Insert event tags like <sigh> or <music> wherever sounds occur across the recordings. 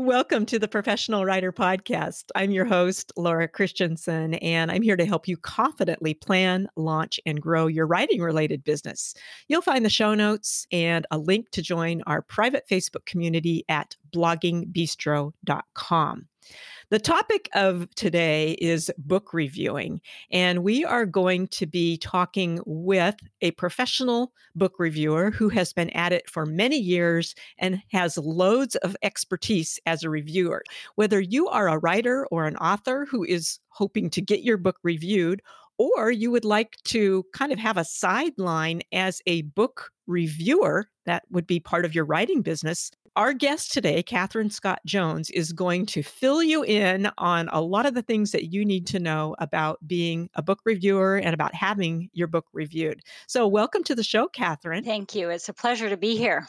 Welcome to the Professional Writer Podcast. I'm your host, Laura Christensen, and I'm here to help you confidently plan, launch, and grow your writing related business. You'll find the show notes and a link to join our private Facebook community at bloggingbistro.com. The topic of today is book reviewing, and we are going to be talking with a professional book reviewer who has been at it for many years and has loads of expertise as a reviewer. Whether you are a writer or an author who is hoping to get your book reviewed, or you would like to kind of have a sideline as a book reviewer that would be part of your writing business, our guest today, Katherine Scott Jones, is going to fill you in on a lot of the things that you need to know about being a book reviewer and about having your book reviewed. So, welcome to the show, Katherine. Thank you. It's a pleasure to be here.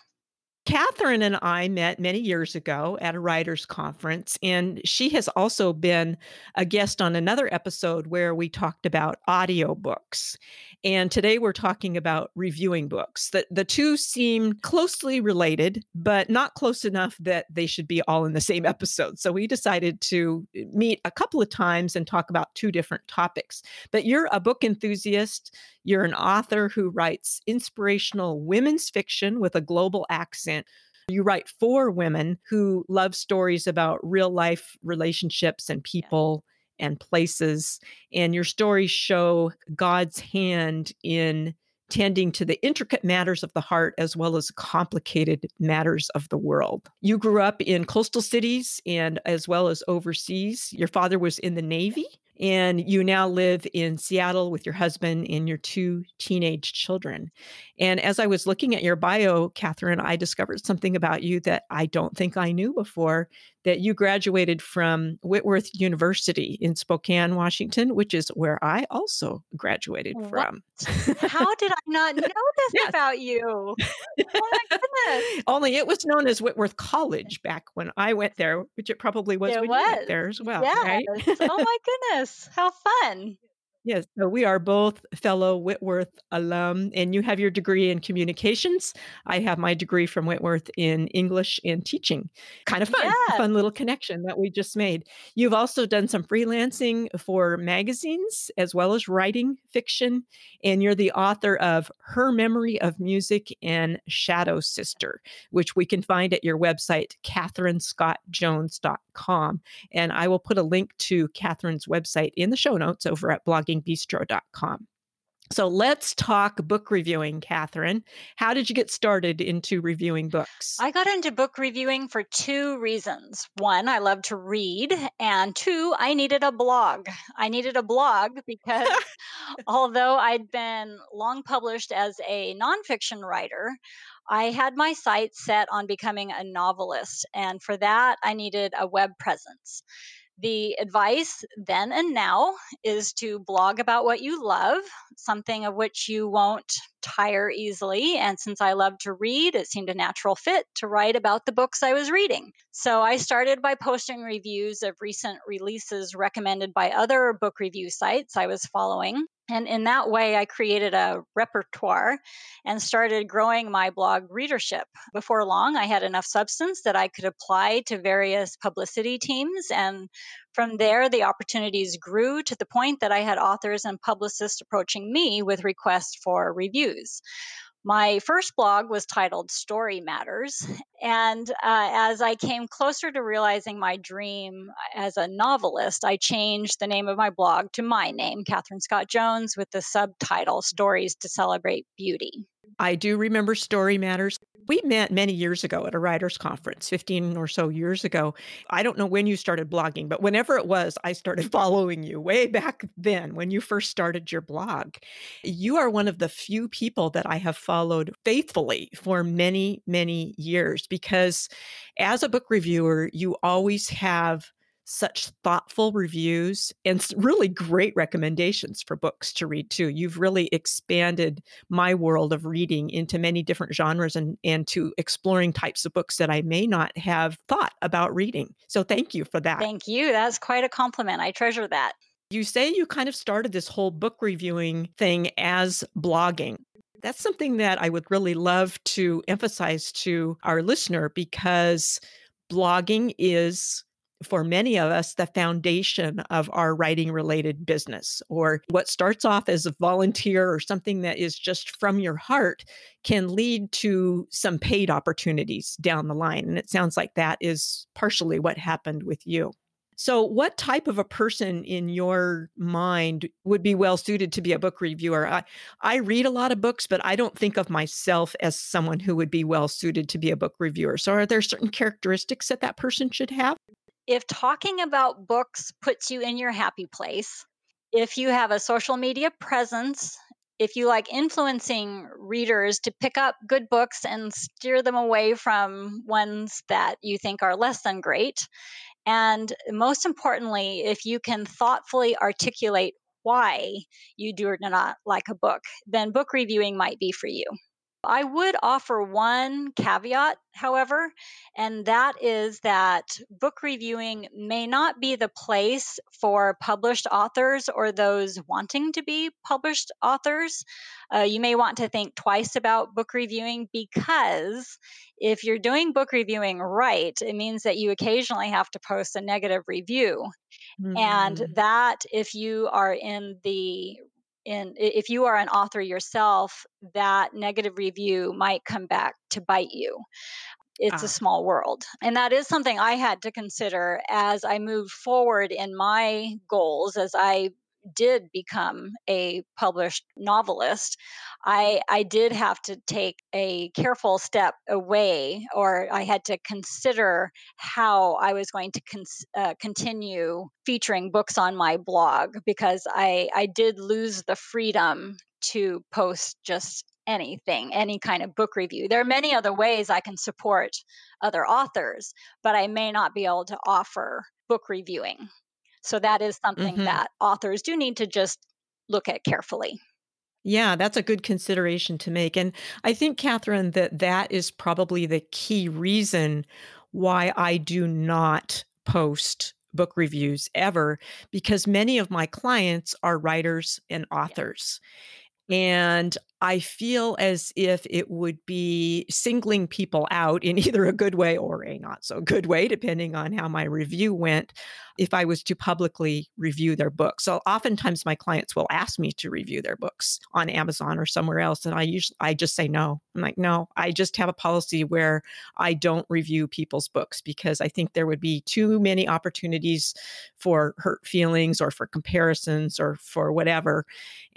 Katherine and I met many years ago at a writers' conference, and she has also been a guest on another episode where we talked about audiobooks. And today we're talking about reviewing books. The, the two seem closely related, but not close enough that they should be all in the same episode. So we decided to eh, meet a couple of times and talk about two different topics. But you're a book enthusiast, you're an author who writes inspirational women's fiction with a global accent. You write for women who love stories about real life relationships and people and places. And your stories show God's hand in tending to the intricate matters of the heart as well as complicated matters of the world. You grew up in coastal cities and as well as overseas. Your father was in the Navy and you now live in Seattle with your husband and your two teenage children. And as I was looking at your bio, Katherine, I discovered something about you that I don't think I knew before that you graduated from Whitworth University in Spokane, Washington, which is where I also graduated what? from. How <laughs> did I not know this yes. about you? Oh my goodness. <laughs> Only it was known as Whitworth College back when I went there, which it probably was it when was. you went there as well. Yes. Right? oh my goodness. How fun. Yes, so we are both fellow Whitworth alum, and you have your degree in communications. I have my degree from Whitworth in English and teaching. Kind of fun, fun little connection that we just made. You've also done some freelancing for magazines as well as writing fiction, and you're the author of Her Memory of Music and Shadow Sister, which we can find at your website, katherinescottjones.com. And I will put a link to Katherine's website in the show notes over at blogging bloggingbistro.com. So let's talk book reviewing, Katherine. How did you get started into reviewing books? I got into book reviewing for two reasons. One, I love to read, and two, I needed a blog. I needed a blog because although I'd been long published as a nonfiction writer, I had my sights set on becoming a novelist, and for that, I needed a web presence. The advice then and now is to blog about what you love, something of which you won't tire easily. And since I love to read, it seemed a natural fit to write about the books I was reading. So I started by posting reviews of recent releases recommended by other book review sites I was following. And in that way, I created a repertoire and started growing my blog readership. Before long, I had enough substance that I could apply to various publicity teams. And from there, the opportunities grew to the point that I had authors and publicists approaching me with requests for reviews. My first blog was titled Story Matters. And uh, as I came closer to realizing my dream as a novelist, I changed the name of my blog to my name, Katherine Scott Jones, with the subtitle Stories to Celebrate Beauty. I do remember Story Matters. We met many years ago at a writers' conference, 15 or so years ago. I don't know when you started blogging, but whenever it was, I started <laughs> following you way back then when you first started your blog. You are one of the few people that I have followed faithfully for many, many years because as a book reviewer, you always have such thoughtful reviews and really great recommendations for books to read too. You've really expanded my world of reading into many different genres and, and to exploring types of books that I may not have thought about reading. So thank you for that. Thank you. That's quite a compliment. I treasure that. You say you kind of started this whole book reviewing thing as blogging. That's something that I would really love to emphasize to our listener because blogging is for many of us the foundation of our writing related business or what starts off as a volunteer or something that is just from your heart can lead to some paid opportunities down the line and it sounds like that is partially what happened with you so, what type of a person in your mind would be well suited to be a book reviewer? I, I read a lot of books, but I don't think of myself as someone who would be well suited to be a book reviewer. So, are there certain characteristics that that person should have? If talking about books puts you in your happy place, if you have a social media presence, if you like influencing readers to pick up good books and steer them away from ones that you think are less than great, and most importantly, if you can thoughtfully articulate why you do or do not like a book, then book reviewing might be for you. I would offer one caveat, however, and that is that book reviewing may not be the place for published authors or those wanting to be published authors. Uh, you may want to think twice about book reviewing because if you're doing book reviewing right, it means that you occasionally have to post a negative review. Mm-hmm. And mm. that, if you are in the in if you are an author yourself that negative review might come back to bite you it's ah. a small world and that is something i had to consider as i moved forward in my goals as i did become a published novelist, I I did have to take a careful step away, or I had to consider how I was going to con- uh, continue featuring books on my blog because I I did lose the freedom to post just anything, any kind of book review. There are many other ways I can support other authors, but I may not be able to offer book reviewing so that is something mm-hmm. that authors do need to just look at carefully. Yeah, that's a good consideration to make. And I think, Katherine, that that is probably the key reason why I do not post book reviews ever, because many of my clients are writers and authors. And I feel as if it would be singling people out in <laughs> either a good way or a not so good way, depending on how my review went, if I was to publicly review their books. So oftentimes my clients will ask me to review their books on Amazon or somewhere else. And I usually I just say no. I'm like, no, I just have a policy where I don't review people's books because I think there would be too many opportunities for hurt feelings or for comparisons or for whatever.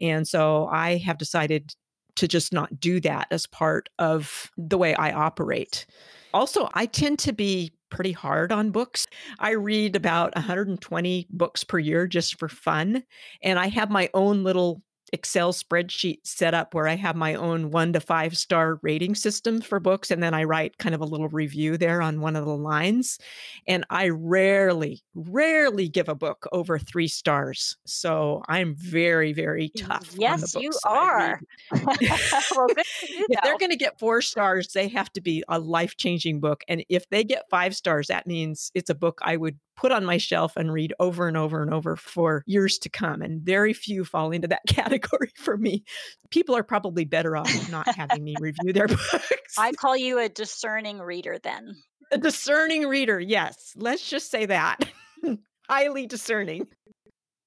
And so I have decided to just not do that as part of the way I operate. Also, I tend to be pretty hard on books. I read about 120 books per year just for fun. And I have my own little Excel spreadsheet set up where I have my own one to five star rating system for books. And then I write kind of a little review there on one of the lines. And I rarely, rarely give a book over three stars. So I'm very, very tough. Yes, you are. <laughs> well, you, <laughs> if they're going to get four stars, they have to be a life changing book. And if they get five stars, that means it's a book I would put on my shelf and read over and over and over for years to come. And very few fall into that <laughs> category for me. People are probably better off not having me review their <laughs> books. I call you a discerning reader then. A discerning reader, yes. Let's just say that. <laughs> Highly discerning.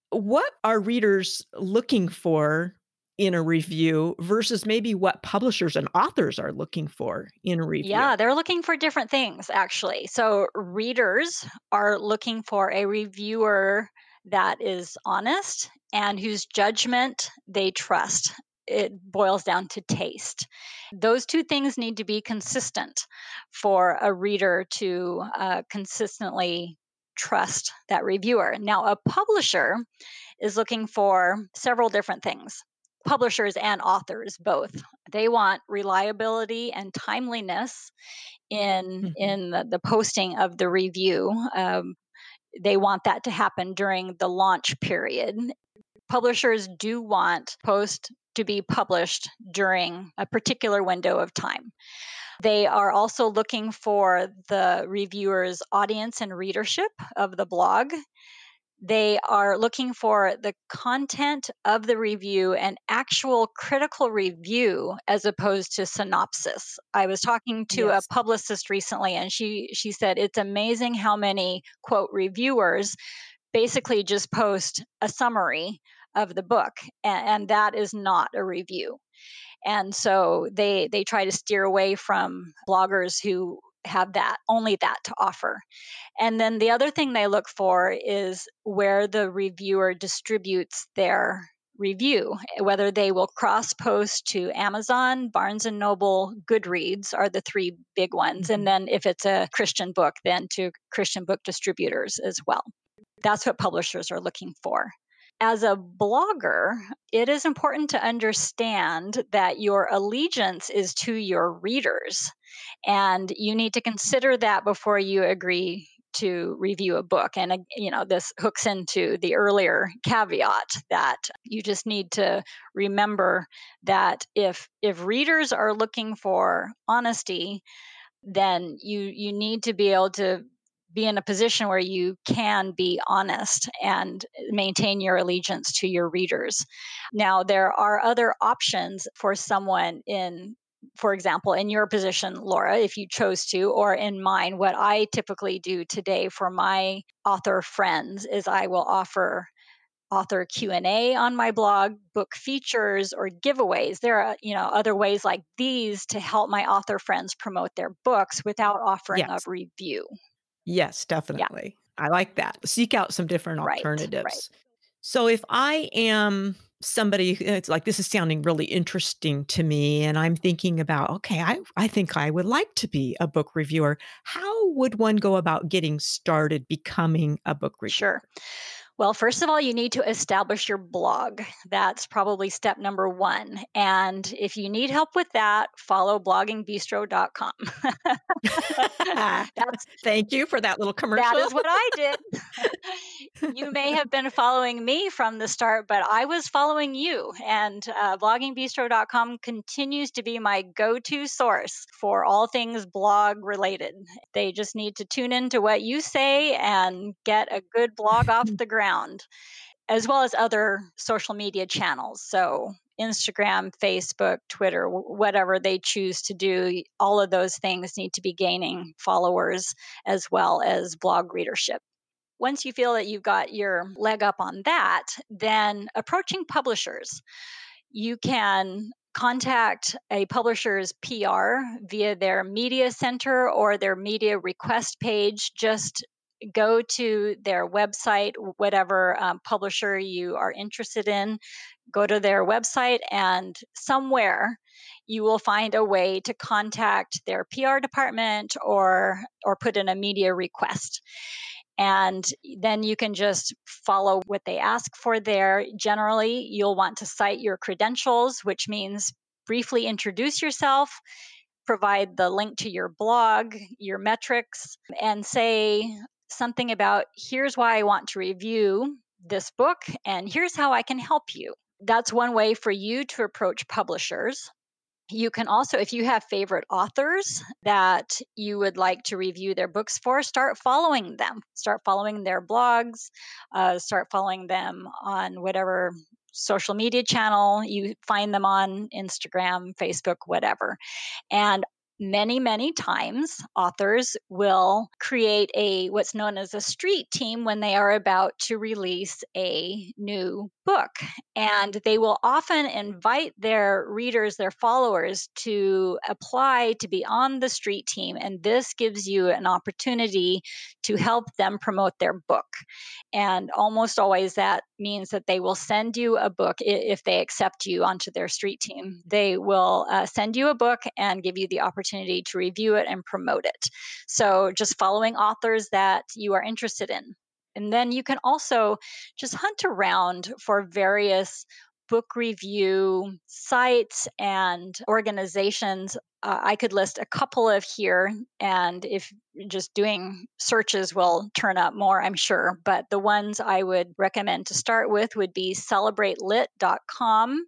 What are readers looking for in a review versus maybe what publishers and authors are looking for in a review. Yeah, they're looking for different things actually. So readers are looking for a reviewer that is honest and whose judgment they trust. It boils down to taste. Those two things need to be consistent for a reader to uh, consistently trust that reviewer. Now, a publisher is looking for several different things publishers and authors both. They want reliability and timeliness in mm-hmm. in the, the, posting of the review. Um, they want that to happen during the launch period. Publishers do want post to be published during a particular window of time. They are also looking for the reviewer's audience and readership of the blog they are looking for the content of the review and actual critical review as opposed to synopsis. I was talking to yes. a publicist recently and she she said it's amazing how many quote reviewers basically just post a summary of the book and, and that is not a review. And so they they try to steer away from bloggers who have that only that to offer. And then the other thing they look for is where the reviewer distributes their review whether they will cross post to amazon barnes and noble goodreads are the three big ones and mm-hmm. then if it's a christian book then to christian book distributors as well. That's what publishers are looking for as a blogger, it is important to understand that your allegiance is to your readers. And you need to consider that before you agree to review a book. And, you know, this hooks into the earlier caveat that you just need to remember that if, if readers are looking for honesty, then you, you need to be able to be in a position where you can be honest and eh, maintain your allegiance to your readers. Now, there are other options for someone in for example, in your position, Laura, if you chose to, or in mine, what I typically do today for my author friends is I will offer author q&a on my blog book features or giveaways there are you know other ways like these to help my author friends promote their books without offering yes. a review Yes, definitely. Yeah. I like that. Seek out some different alternatives. Right, right. So if I am somebody it's like this is sounding really interesting to me and i'm thinking about okay I, I think i would like to be a book reviewer how would one go about getting started becoming a book reviewer sure well, first of all, you need to establish your blog. That's probably step number one. And if you need help with that, follow bloggingbistro.com. <laughs> <laughs> That's, Thank you for that little commercial. That is what I did. <laughs> you may have been following me from the start, but I was following you. And uh, bloggingbistro.com continues to be my go to source for all things blog related. They just need to tune into what you say and get a good blog off the ground around, as well as other social media channels. So, Instagram, Facebook, Twitter, whatever they choose to do, all of those things need to be gaining followers as well as blog readership. Once you feel that you've got your leg up on that, then approaching publishers. You can contact a publisher's PR via their media center or their media request page. Just go to their website, whatever um, publisher you are interested in, go to their website, and somewhere you will find a way to contact their PR department or or put in a media request. And then you can just follow what they ask for there. Generally, you'll want to cite your credentials, which means briefly introduce yourself provide the link to your blog, your metrics, and say, something about here's why I want to review this book and here's how I can help you. That's one way for you to approach publishers. You can also, if you have favorite authors that you would like to review their books for, start following them. Start following their blogs, uh, start following them on whatever social media channel you find them on Instagram, Facebook, whatever. And many many times authors will create a what's known as a street team when they are about to release a new book and they will often invite their readers their followers to apply to be on the street team and this gives you an opportunity to help them promote their book and almost always that means that they will send you a book if they accept you onto their street team they will uh, send you a book and give you the opportunity opportunity to review it and promote it. So just following authors that you are interested in. And then you can also just hunt around for various book review sites and organizations. Uh, I could list a couple of here, and if just doing searches will turn up more, I'm sure. But the ones I would recommend to start with would be celebratelit.com,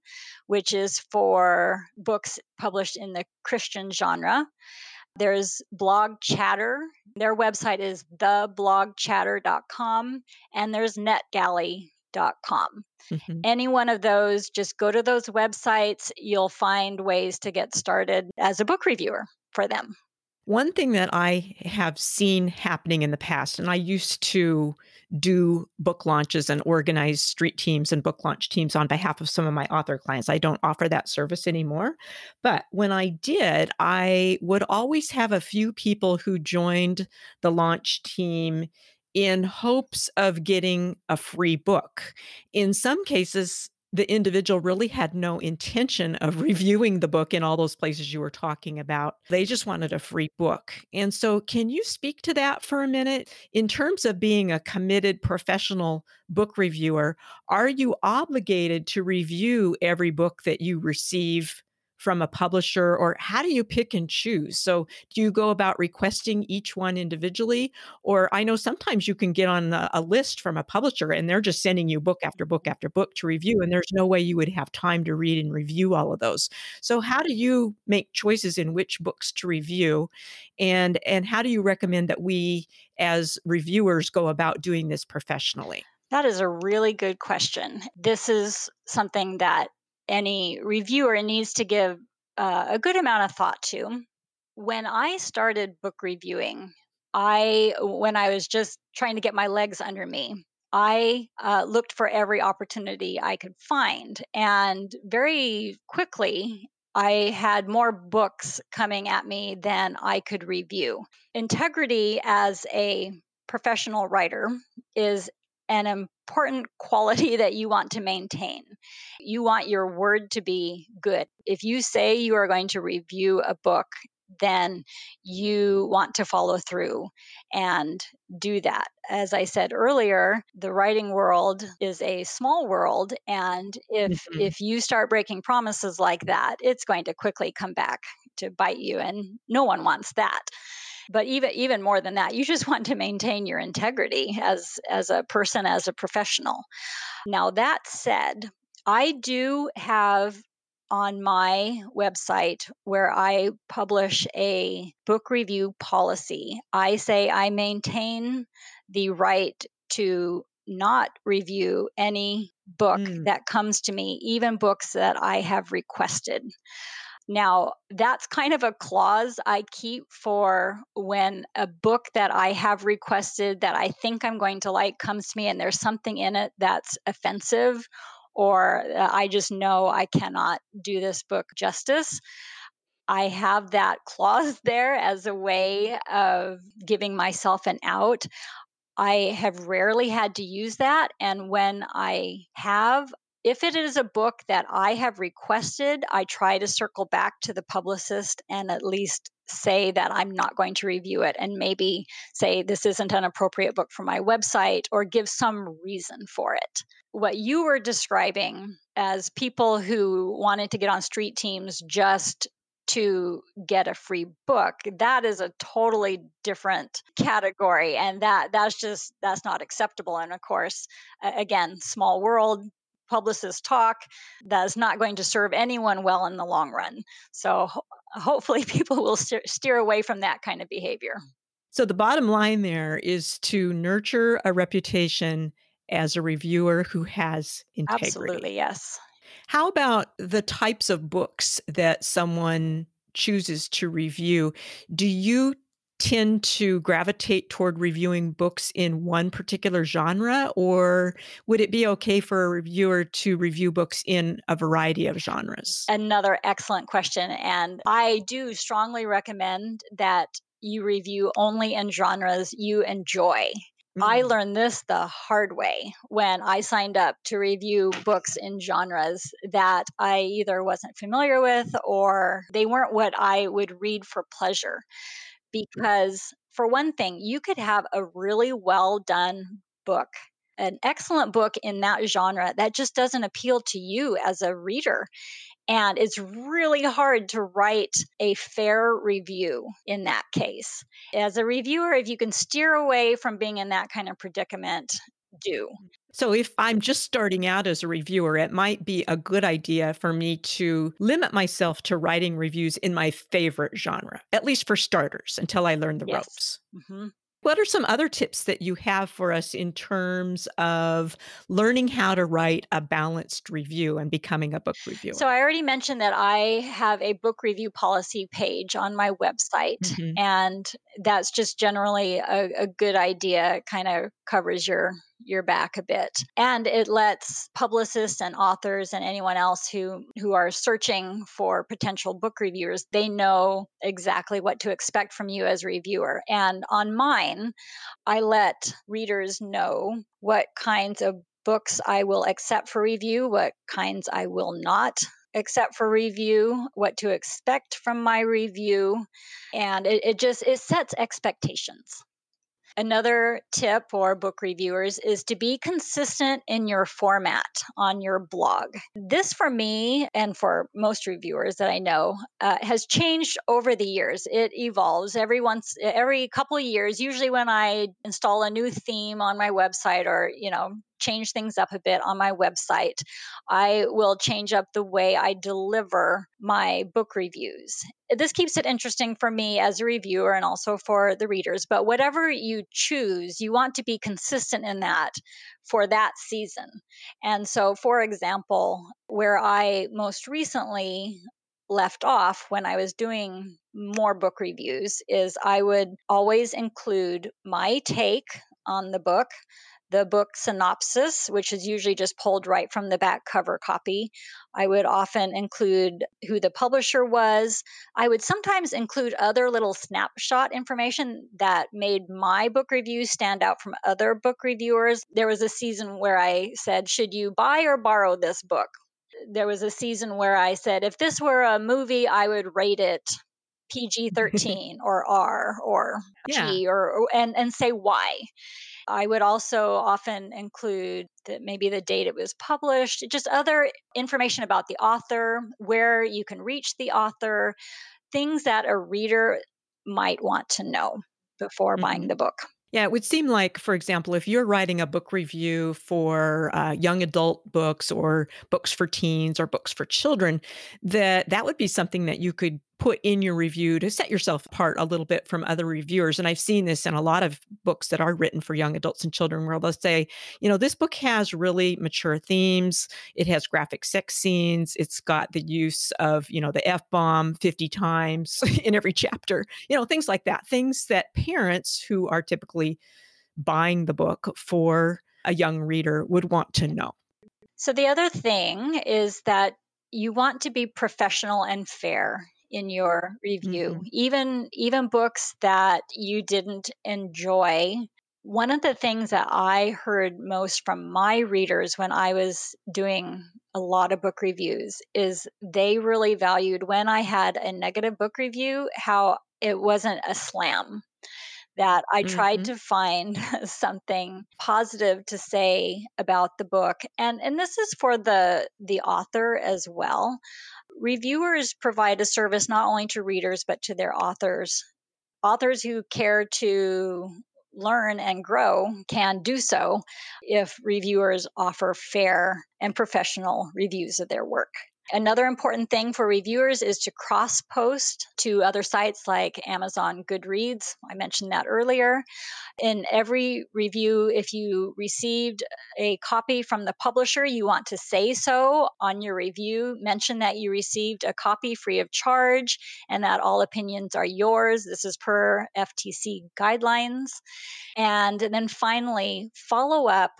which is for books published in the Christian genre. There's Blog Chatter. Their website is theblogchatter.com, and there's netgalley.com. Mm-hmm. Any one of those, just go to those websites. You'll find ways to get started as a book reviewer for them. One thing that I have seen happening in the past, and I used to do book launches and organize street teams and book launch teams on behalf of some of my author clients. I don't offer that service anymore. But when I did, I would always have a few people who joined the launch team in hopes of getting a free book. In some cases, the individual really had no intention of reviewing the book in all those places you were talking about. They just wanted a free book. And so, can you speak to that for a minute? In terms of being a committed professional book reviewer, are you obligated to review every book that you receive from a publisher or how do you pick and choose? So do you go about requesting each one individually? Or i know sometimes you can get on a, a, list from a publisher and they're just sending you book after book after book to review and there's no way you would have time to read and review all of those. So how do you make choices in which books to review? And and how do you recommend that we as reviewers go about doing this professionally? That is a really good question. This is something that any reviewer needs to give uh, a good amount of thought to. When I started book reviewing, I, when I was just trying to get my legs under me, I uh, looked for every opportunity I could find. And very quickly, I had more books coming at me than I could review. Integrity as a professional writer is an important quality <laughs> that you want to maintain. You want your word to be good. If you say you are going to review a book, then you want to follow through and do that. As I said earlier, the writing world is a small world and if mm-hmm. if you start breaking promises like that, it's going to quickly come back to bite you and no one wants that but even even more than that you just <laughs> want to maintain your integrity as as a person as a professional now that said i do have on my website where I publish a book review policy. I say I maintain the right to not review any book mm. that comes to me, even books that I have requested. Now, that's kind of a clause I keep for when a book that I have requested that I think I'm going to like comes to me and there's something in it that's offensive or I just know I cannot do this book justice. I have that clause <laughs> there as a way of giving myself an out. I have rarely had to use that. And when I have, if it is a book that I have requested, I try to circle back to the publicist and at least say that I'm not going to review it and maybe say this isn't an appropriate book for my website or give some reason for it. What you were describing as people who wanted to get on street teams just to get a free book that is a totally different category and that that's just that's not acceptable and of course again small world publicist talk that's not going to serve anyone well in the long run. So ho- hopefully <laughs> people will steer away from that kind of behavior. So the bottom line there is to nurture a reputation as a reviewer who has integrity. Absolutely, yes. How about the types of books that someone chooses to review? Do you tend to gravitate toward reviewing books in one particular genre, or would it be okay for a reviewer to review books in a variety of genres? Another excellent question. And I do strongly recommend that you review only in genres you enjoy. Mm. I learned this the hard way when I signed up to review books in genres that I either wasn't familiar with or they weren't what I would read for pleasure Mm-hmm. because for one thing, you could have a really well done book, an excellent book in that genre that just doesn't appeal to you as a reader. And it's really hard to write a fair review in that case. As a reviewer, if you can steer away from being in that kind of predicament, do. So, if I'm just starting out as a reviewer, it might be a good idea for me to limit myself to writing reviews in my favorite genre, at least for starters, until I learn the Yes. ropes. hmm What are some other tips that you have for us in terms of learning how to write a balanced review and becoming a book reviewer? So? I already mentioned that I have a book review policy page on my website, Mhm. and that's just generally a, a good idea. Kind of covers your your back a bit, and it lets publicists and authors and anyone else who who are searching for potential book reviewers they know exactly what to expect from you as a reviewer. And on mine, I let readers know what kinds of books I will accept for review, what kinds I will not accept for review, what to expect from my review, and it, it just it sets expectations. Another tip for book reviewers is to be consistent in your format on your blog. This, for me and for most reviewers that I know, uh, has changed over the years. It evolves every once, every couple of years. Usually, when I install a new theme on my website or you know change things up a bit on my website, I will change up the way I deliver my book reviews this keeps it interesting for me as a reviewer and also for the readers. But whatever you choose, you want to be consistent in that for that season. And so, for example, where I most recently left off when I was doing more book reviews is I would always include my take on the book, the book synopsis, which is usually just pulled right from the back cover copy. I would often include who the publisher was, I would sometimes include other little snapshot information that made my book review stand out from other book reviewers. There was a season where I said, Should you buy or borrow this book? There was a season where I said, If this were a movie, I would rate it PG 13 <laughs> or R or Yeah. G or and and say why. I would also often include that maybe the date it was published, just other information about the author, where you can reach the author, things that a reader might want to know before buying Mhm. the book. Yeah, it would seem like, for example, if you're writing a book review for uh, young adult books or books for teens or books for children, that that would be something that you could put in your review to set yourself apart a little bit from other reviewers. And I've seen this in a lot of books that are written for young adults and children, where they'll say, you know, this book has really mature themes. It has graphic sex scenes. It's got the use of, you know, the F bomb 50 times <laughs> in every chapter you know, things like that. Things that parents who are typically buying the book for a young reader would want to know. So, the other thing is that you want to be professional and fair in your review Mhm. even even books that you didn't enjoy one of the things that i heard most from my readers when i was doing a lot of book reviews is they really valued when i had a negative book review how it wasn't a slam that I tried Mhm. to find <laughs> something positive to say about the book. And and this is for the the author as well. Reviewers provide a service not only to readers but to their authors. Authors who care to learn and grow can do so if reviewers offer fair and professional reviews of their work. Another important thing for reviewers is to cross post to other sites like Amazon Goodreads. I mentioned that earlier. In every review, if you received a copy from the publisher, you want to say so on your review. Mention that you received a copy free of charge and that all opinions are yours. This is per FTC guidelines. And then finally, follow up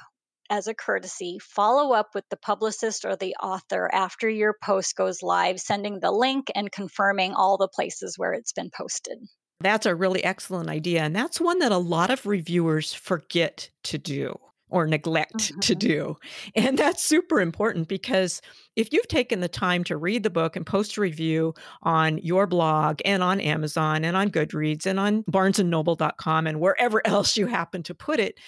as a courtesy, follow up with the publicist or the author after your post goes live, sending the link and confirming all the places where it's been posted. That's a really excellent idea. And that's one that a lot of reviewers forget to do or neglect to Mhm. do. And that's super important because if you've taken the time to read the book and post a review on your blog and on Amazon and on Goodreads and on barnesandnoble.com and wherever <laughs> else you happen to put it,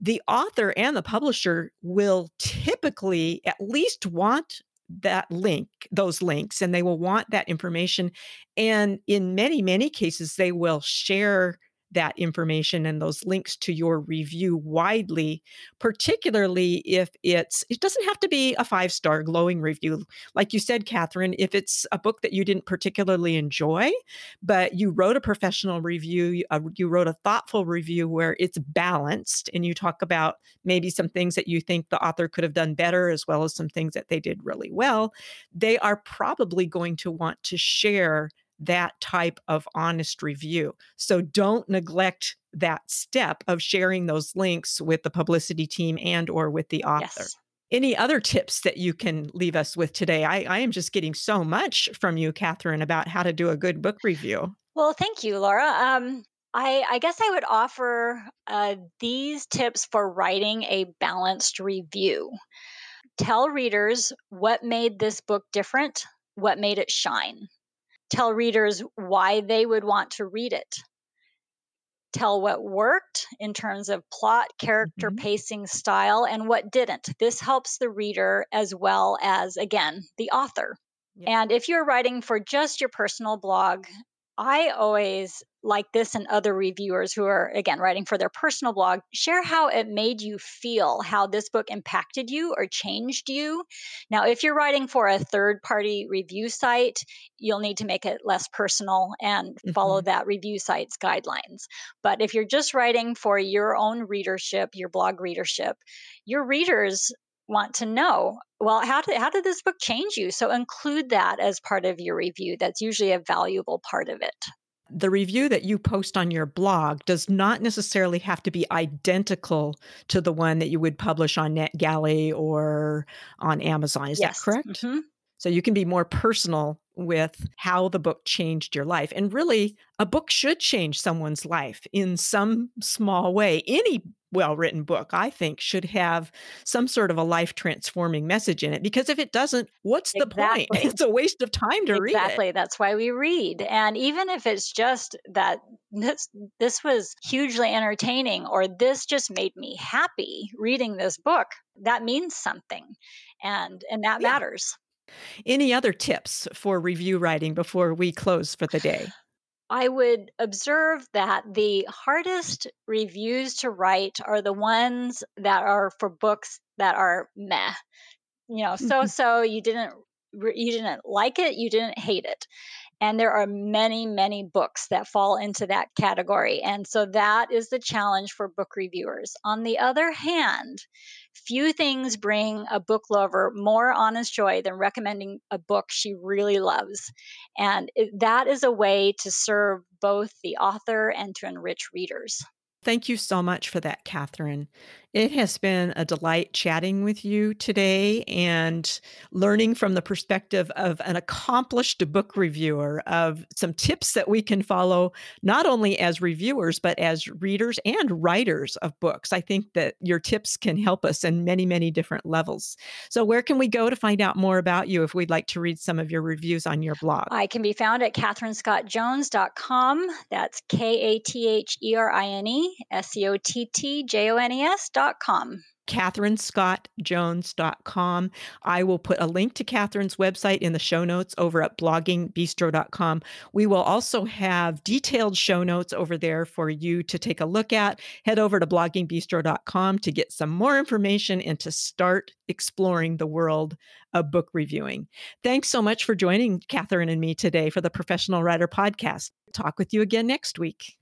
the author and the publisher will typically at least want that link, those links, and they will want that information. And in many, many cases, they will share that information and those links to your review widely, particularly if it's, it doesn't have to be a five star glowing review. Like you said, Katherine, if it's a book that you didn't particularly enjoy, but you wrote a professional review, uh, you wrote a thoughtful review where it's balanced and you talk about maybe some things that you think the author could have done better, as well as some things that they did really well, they are probably going to want to share that type of honest review. So don't neglect that step of sharing those links with the publicity team and or with the author. Yes. Any other tips that you can leave us with today? I, I am just getting so much from you, Katherine, about how to do a good book review. Well, thank you, Laura. Um, I, I guess I would offer uh, these tips for writing a balanced review. Tell readers what made this book different, what made it shine tell readers why they would want to read it tell what worked in terms of plot, character, mm-hmm. pacing, style, and what didn't. This helps the reader as well as, again, the author. And if you're writing for just your personal blog, I always like this and other reviewers who are, again, writing for their personal blog, share how it made you feel, how this book impacted you or changed you. Now, if you're writing for a third party review site, you'll need to make it less personal and mm-hmm. follow that review site's guidelines. But if you're just writing for your own readership, your blog readership, your readers want to know well how did how did this book change you so include that as part of your review that's usually a valuable part of it the review that you post on your blog does not necessarily have to be identical to the one that you would publish on NetGalley or on Amazon. Is yes. that correct? Mm-hmm. So you can be more personal with how the book changed your life. And really, a book should change someone's life in some small way. Any well written book, I think, should have some sort of a life transforming message in it. Because if it doesn't, what's the point? <laughs> It's a waste of time to exactly. read Exactly. That's why we read. And even if it's just that this, this was hugely entertaining or this just made me happy reading this book, that means something. And and that yeah. matters. Any other tips for review writing before we close for the day? I would observe that the hardest reviews to write are the ones that are for books that are meh. You know, so mm-hmm. so you didn't you didn't like it, you didn't hate it. And there are many, many books that fall into that category. And so that is the challenge for book reviewers. On the other hand, few things bring a book lover more honest joy than recommending a book she really loves. And that is a way to serve both the author and to enrich readers. Thank you so much for that, Katherine. It has been a delight chatting with you today and learning from the perspective of an accomplished book reviewer of some tips that we can follow, not only as reviewers, but as readers and writers of books. I think that your tips can help us in many, many different levels. So, where can we go to find out more about you if we'd like to read some of your reviews on your blog? I can be found at katherinescottjones.com. That's K A T H E R I N E S C O T T J O N E S katherinescottjones.com. katherinescottjones.com. I will put a link to Katherine's website in the show notes over at bloggingbistro.com. We will also have detailed show notes over there for you to take a look at. Head over to bloggingbistro.com to get some more information and to start exploring the world of book reviewing. Thanks so much for joining Katherine and me today for the Professional Writer Podcast. Talk with you again next week.